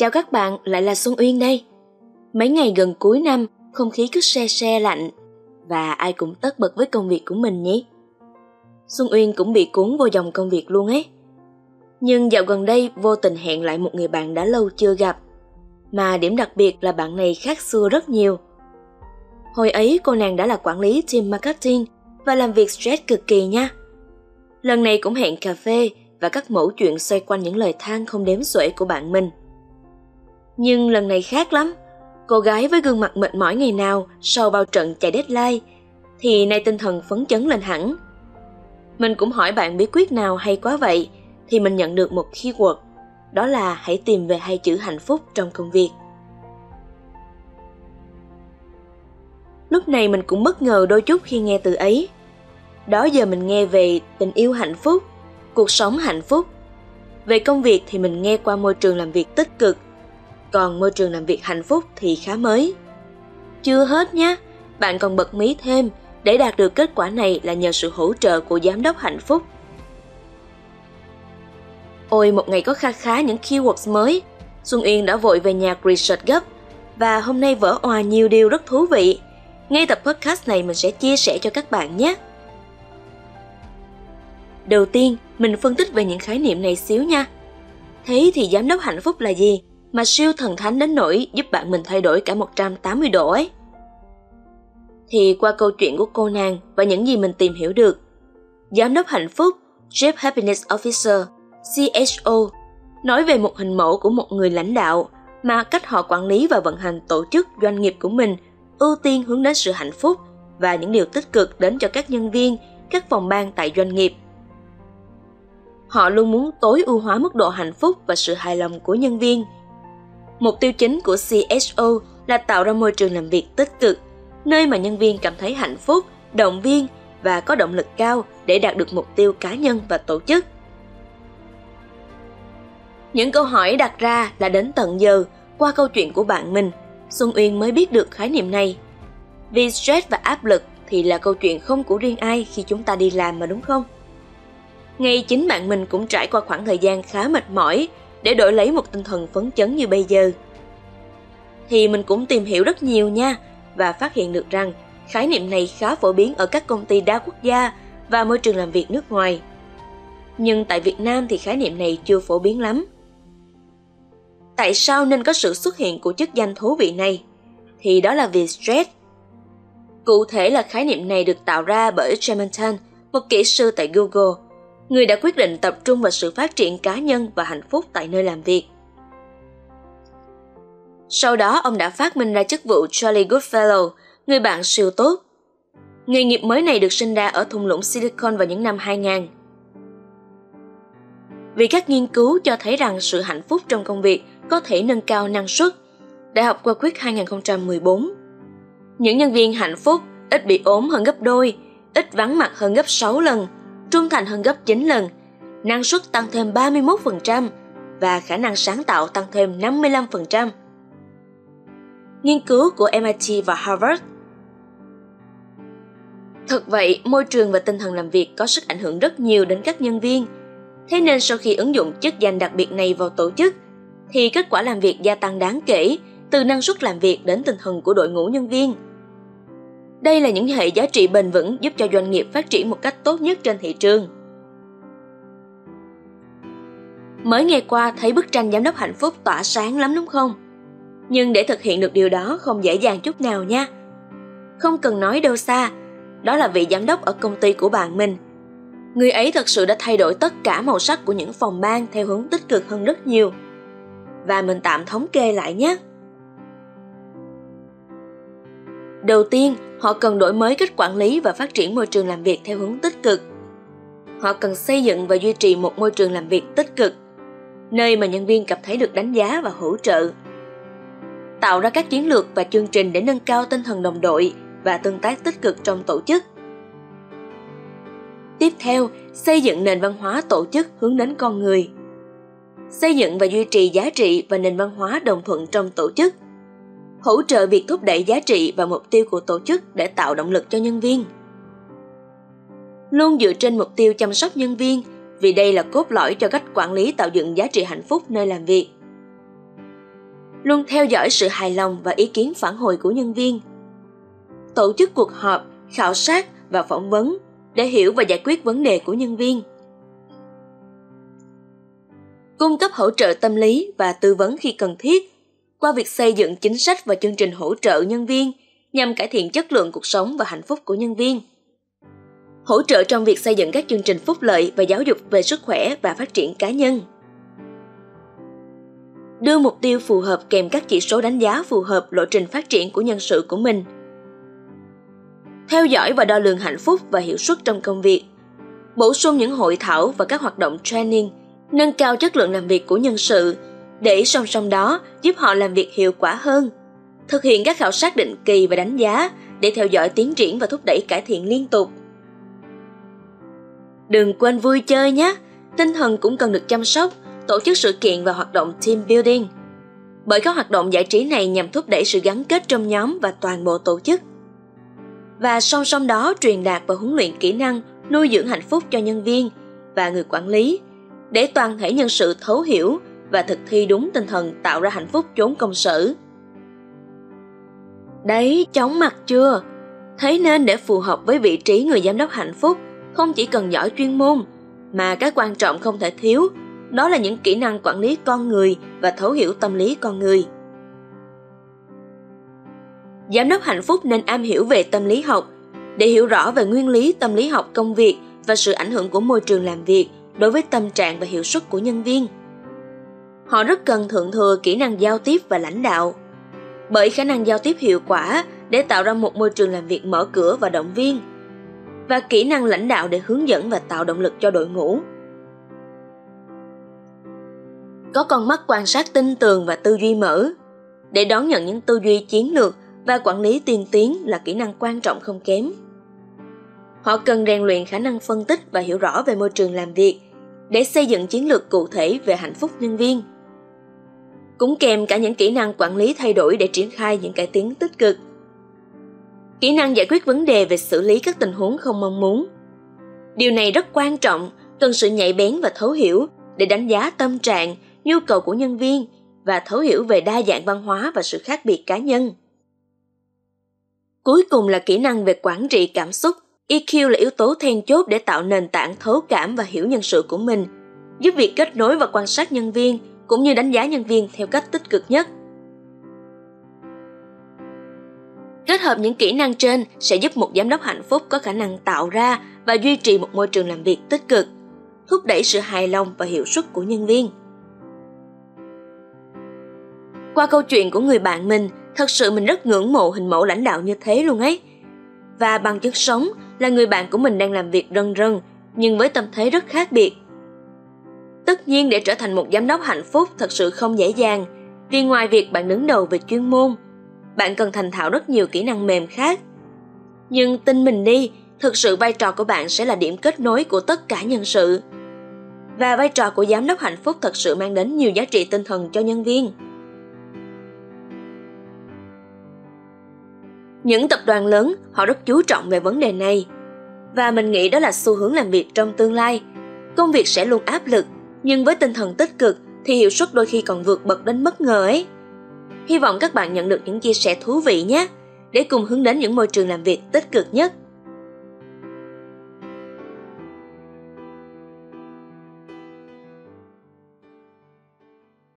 Chào các bạn, lại là Xuân Uyên đây. Mấy ngày gần cuối năm, không khí cứ se se lạnh và ai cũng tất bật với công việc của mình nhé. Xuân Uyên cũng bị cuốn vô dòng công việc luôn ấy. Nhưng dạo gần đây vô tình hẹn lại một người bạn đã lâu chưa gặp. Mà điểm đặc biệt là bạn này khác xưa rất nhiều. Hồi ấy cô nàng đã là quản lý team marketing và làm việc stress cực kỳ nha. Lần này cũng hẹn cà phê và các mẫu chuyện xoay quanh những lời than không đếm xuể của bạn mình. Nhưng lần này khác lắm. Cô gái với gương mặt mệt mỏi ngày nào sau bao trận chạy deadline thì nay tinh thần phấn chấn lên hẳn. Mình cũng hỏi bạn bí quyết nào hay quá vậy thì mình nhận được một keyword đó là hãy tìm về hai chữ hạnh phúc trong công việc. Lúc này mình cũng bất ngờ đôi chút khi nghe từ ấy. Đó giờ mình nghe về tình yêu hạnh phúc, cuộc sống hạnh phúc. Về công việc thì mình nghe qua môi trường làm việc tích cực, còn môi trường làm việc hạnh phúc thì khá mới. Chưa hết nhé, bạn còn bật mí thêm để đạt được kết quả này là nhờ sự hỗ trợ của giám đốc hạnh phúc. Ôi một ngày có kha khá những keywords mới, Xuân yên đã vội về nhà research gấp và hôm nay vỡ òa nhiều điều rất thú vị. Ngay tập podcast này mình sẽ chia sẻ cho các bạn nhé. Đầu tiên, mình phân tích về những khái niệm này xíu nha. Thế thì giám đốc hạnh phúc là gì mà siêu thần thánh đến nỗi giúp bạn mình thay đổi cả 180 độ ấy? Thì qua câu chuyện của cô nàng và những gì mình tìm hiểu được, giám đốc hạnh phúc, Chief Happiness Officer, CHO, nói về một hình mẫu của một người lãnh đạo mà cách họ quản lý và vận hành tổ chức doanh nghiệp của mình ưu tiên hướng đến sự hạnh phúc và những điều tích cực đến cho các nhân viên, các phòng ban tại doanh nghiệp. Họ luôn muốn tối ưu hóa mức độ hạnh phúc và sự hài lòng của nhân viên. Mục tiêu chính của CSO là tạo ra môi trường làm việc tích cực, nơi mà nhân viên cảm thấy hạnh phúc, động viên và có động lực cao để đạt được mục tiêu cá nhân và tổ chức. Những câu hỏi đặt ra là đến tận giờ qua câu chuyện của bạn mình Xuân Uyên mới biết được khái niệm này. Vì stress và áp lực thì là câu chuyện không của riêng ai khi chúng ta đi làm mà đúng không? Ngay chính bạn mình cũng trải qua khoảng thời gian khá mệt mỏi để đổi lấy một tinh thần phấn chấn như bây giờ. Thì mình cũng tìm hiểu rất nhiều nha và phát hiện được rằng khái niệm này khá phổ biến ở các công ty đa quốc gia và môi trường làm việc nước ngoài. Nhưng tại Việt Nam thì khái niệm này chưa phổ biến lắm tại sao nên có sự xuất hiện của chức danh thú vị này? Thì đó là vì stress. Cụ thể là khái niệm này được tạo ra bởi Tremontan, một kỹ sư tại Google, người đã quyết định tập trung vào sự phát triển cá nhân và hạnh phúc tại nơi làm việc. Sau đó, ông đã phát minh ra chức vụ Charlie Goodfellow, người bạn siêu tốt. Nghề nghiệp mới này được sinh ra ở thung lũng Silicon vào những năm 2000. Vì các nghiên cứu cho thấy rằng sự hạnh phúc trong công việc có thể nâng cao năng suất. Đại học Warwick 2014 Những nhân viên hạnh phúc ít bị ốm hơn gấp đôi, ít vắng mặt hơn gấp 6 lần, trung thành hơn gấp 9 lần, năng suất tăng thêm 31% và khả năng sáng tạo tăng thêm 55%. Nghiên cứu của MIT và Harvard Thật vậy, môi trường và tinh thần làm việc có sức ảnh hưởng rất nhiều đến các nhân viên. Thế nên sau khi ứng dụng chức danh đặc biệt này vào tổ chức, thì kết quả làm việc gia tăng đáng kể, từ năng suất làm việc đến tinh thần của đội ngũ nhân viên. Đây là những hệ giá trị bền vững giúp cho doanh nghiệp phát triển một cách tốt nhất trên thị trường. Mới nghe qua thấy bức tranh giám đốc hạnh phúc tỏa sáng lắm đúng không? Nhưng để thực hiện được điều đó không dễ dàng chút nào nha. Không cần nói đâu xa, đó là vị giám đốc ở công ty của bạn mình. Người ấy thật sự đã thay đổi tất cả màu sắc của những phòng ban theo hướng tích cực hơn rất nhiều và mình tạm thống kê lại nhé. Đầu tiên, họ cần đổi mới cách quản lý và phát triển môi trường làm việc theo hướng tích cực. Họ cần xây dựng và duy trì một môi trường làm việc tích cực, nơi mà nhân viên cảm thấy được đánh giá và hỗ trợ. Tạo ra các chiến lược và chương trình để nâng cao tinh thần đồng đội và tương tác tích cực trong tổ chức. Tiếp theo, xây dựng nền văn hóa tổ chức hướng đến con người xây dựng và duy trì giá trị và nền văn hóa đồng thuận trong tổ chức hỗ trợ việc thúc đẩy giá trị và mục tiêu của tổ chức để tạo động lực cho nhân viên luôn dựa trên mục tiêu chăm sóc nhân viên vì đây là cốt lõi cho cách quản lý tạo dựng giá trị hạnh phúc nơi làm việc luôn theo dõi sự hài lòng và ý kiến phản hồi của nhân viên. Tổ chức cuộc họp, khảo sát và phỏng vấn để hiểu và giải quyết vấn đề của nhân viên. Cung cấp hỗ trợ tâm lý và tư vấn khi cần thiết qua việc xây dựng chính sách và chương trình hỗ trợ nhân viên nhằm cải thiện chất lượng cuộc sống và hạnh phúc của nhân viên. Hỗ trợ trong việc xây dựng các chương trình phúc lợi và giáo dục về sức khỏe và phát triển cá nhân. Đưa mục tiêu phù hợp kèm các chỉ số đánh giá phù hợp lộ trình phát triển của nhân sự của mình. Theo dõi và đo lường hạnh phúc và hiệu suất trong công việc. Bổ sung những hội thảo và các hoạt động training, nâng cao chất lượng làm việc của nhân sự để song song đó giúp họ làm việc hiệu quả hơn. Thực hiện các khảo sát định kỳ và đánh giá để theo dõi tiến triển và thúc đẩy cải thiện liên tục. Đừng quên vui chơi nhé, tinh thần cũng cần được chăm sóc, tổ chức sự kiện và hoạt động team building. Bởi các hoạt động giải trí này nhằm thúc đẩy sự gắn kết trong nhóm và toàn bộ tổ chức. Và song song đó truyền đạt và huấn luyện kỹ năng nuôi dưỡng hạnh phúc cho nhân viên và người quản lý để toàn thể nhân sự thấu hiểu và thực thi đúng tinh thần tạo ra hạnh phúc chốn công sở. Đấy, chóng mặt chưa? Thế nên để phù hợp với vị trí người giám đốc hạnh phúc, không chỉ cần giỏi chuyên môn, mà cái quan trọng không thể thiếu, đó là những kỹ năng quản lý con người và thấu hiểu tâm lý con người. Giám đốc hạnh phúc nên am hiểu về tâm lý học, để hiểu rõ về nguyên lý tâm lý học công việc và sự ảnh hưởng của môi trường làm việc đối với tâm trạng và hiệu suất của nhân viên họ rất cần thượng thừa kỹ năng giao tiếp và lãnh đạo. Bởi khả năng giao tiếp hiệu quả để tạo ra một môi trường làm việc mở cửa và động viên, và kỹ năng lãnh đạo để hướng dẫn và tạo động lực cho đội ngũ. Có con mắt quan sát tinh tường và tư duy mở để đón nhận những tư duy chiến lược và quản lý tiên tiến là kỹ năng quan trọng không kém. Họ cần rèn luyện khả năng phân tích và hiểu rõ về môi trường làm việc để xây dựng chiến lược cụ thể về hạnh phúc nhân viên cũng kèm cả những kỹ năng quản lý thay đổi để triển khai những cải tiến tích cực. Kỹ năng giải quyết vấn đề về xử lý các tình huống không mong muốn. Điều này rất quan trọng, cần sự nhạy bén và thấu hiểu để đánh giá tâm trạng, nhu cầu của nhân viên và thấu hiểu về đa dạng văn hóa và sự khác biệt cá nhân. Cuối cùng là kỹ năng về quản trị cảm xúc. EQ là yếu tố then chốt để tạo nền tảng thấu cảm và hiểu nhân sự của mình, giúp việc kết nối và quan sát nhân viên cũng như đánh giá nhân viên theo cách tích cực nhất. Kết hợp những kỹ năng trên sẽ giúp một giám đốc hạnh phúc có khả năng tạo ra và duy trì một môi trường làm việc tích cực, thúc đẩy sự hài lòng và hiệu suất của nhân viên. Qua câu chuyện của người bạn mình, thật sự mình rất ngưỡng mộ hình mẫu lãnh đạo như thế luôn ấy. Và bằng chứng sống là người bạn của mình đang làm việc rần rần, nhưng với tâm thế rất khác biệt – Tất nhiên để trở thành một giám đốc hạnh phúc thật sự không dễ dàng, vì ngoài việc bạn đứng đầu về chuyên môn, bạn cần thành thạo rất nhiều kỹ năng mềm khác. Nhưng tin mình đi, thực sự vai trò của bạn sẽ là điểm kết nối của tất cả nhân sự. Và vai trò của giám đốc hạnh phúc thật sự mang đến nhiều giá trị tinh thần cho nhân viên. Những tập đoàn lớn họ rất chú trọng về vấn đề này và mình nghĩ đó là xu hướng làm việc trong tương lai. Công việc sẽ luôn áp lực nhưng với tinh thần tích cực thì hiệu suất đôi khi còn vượt bậc đến bất ngờ ấy. Hy vọng các bạn nhận được những chia sẻ thú vị nhé, để cùng hướng đến những môi trường làm việc tích cực nhất.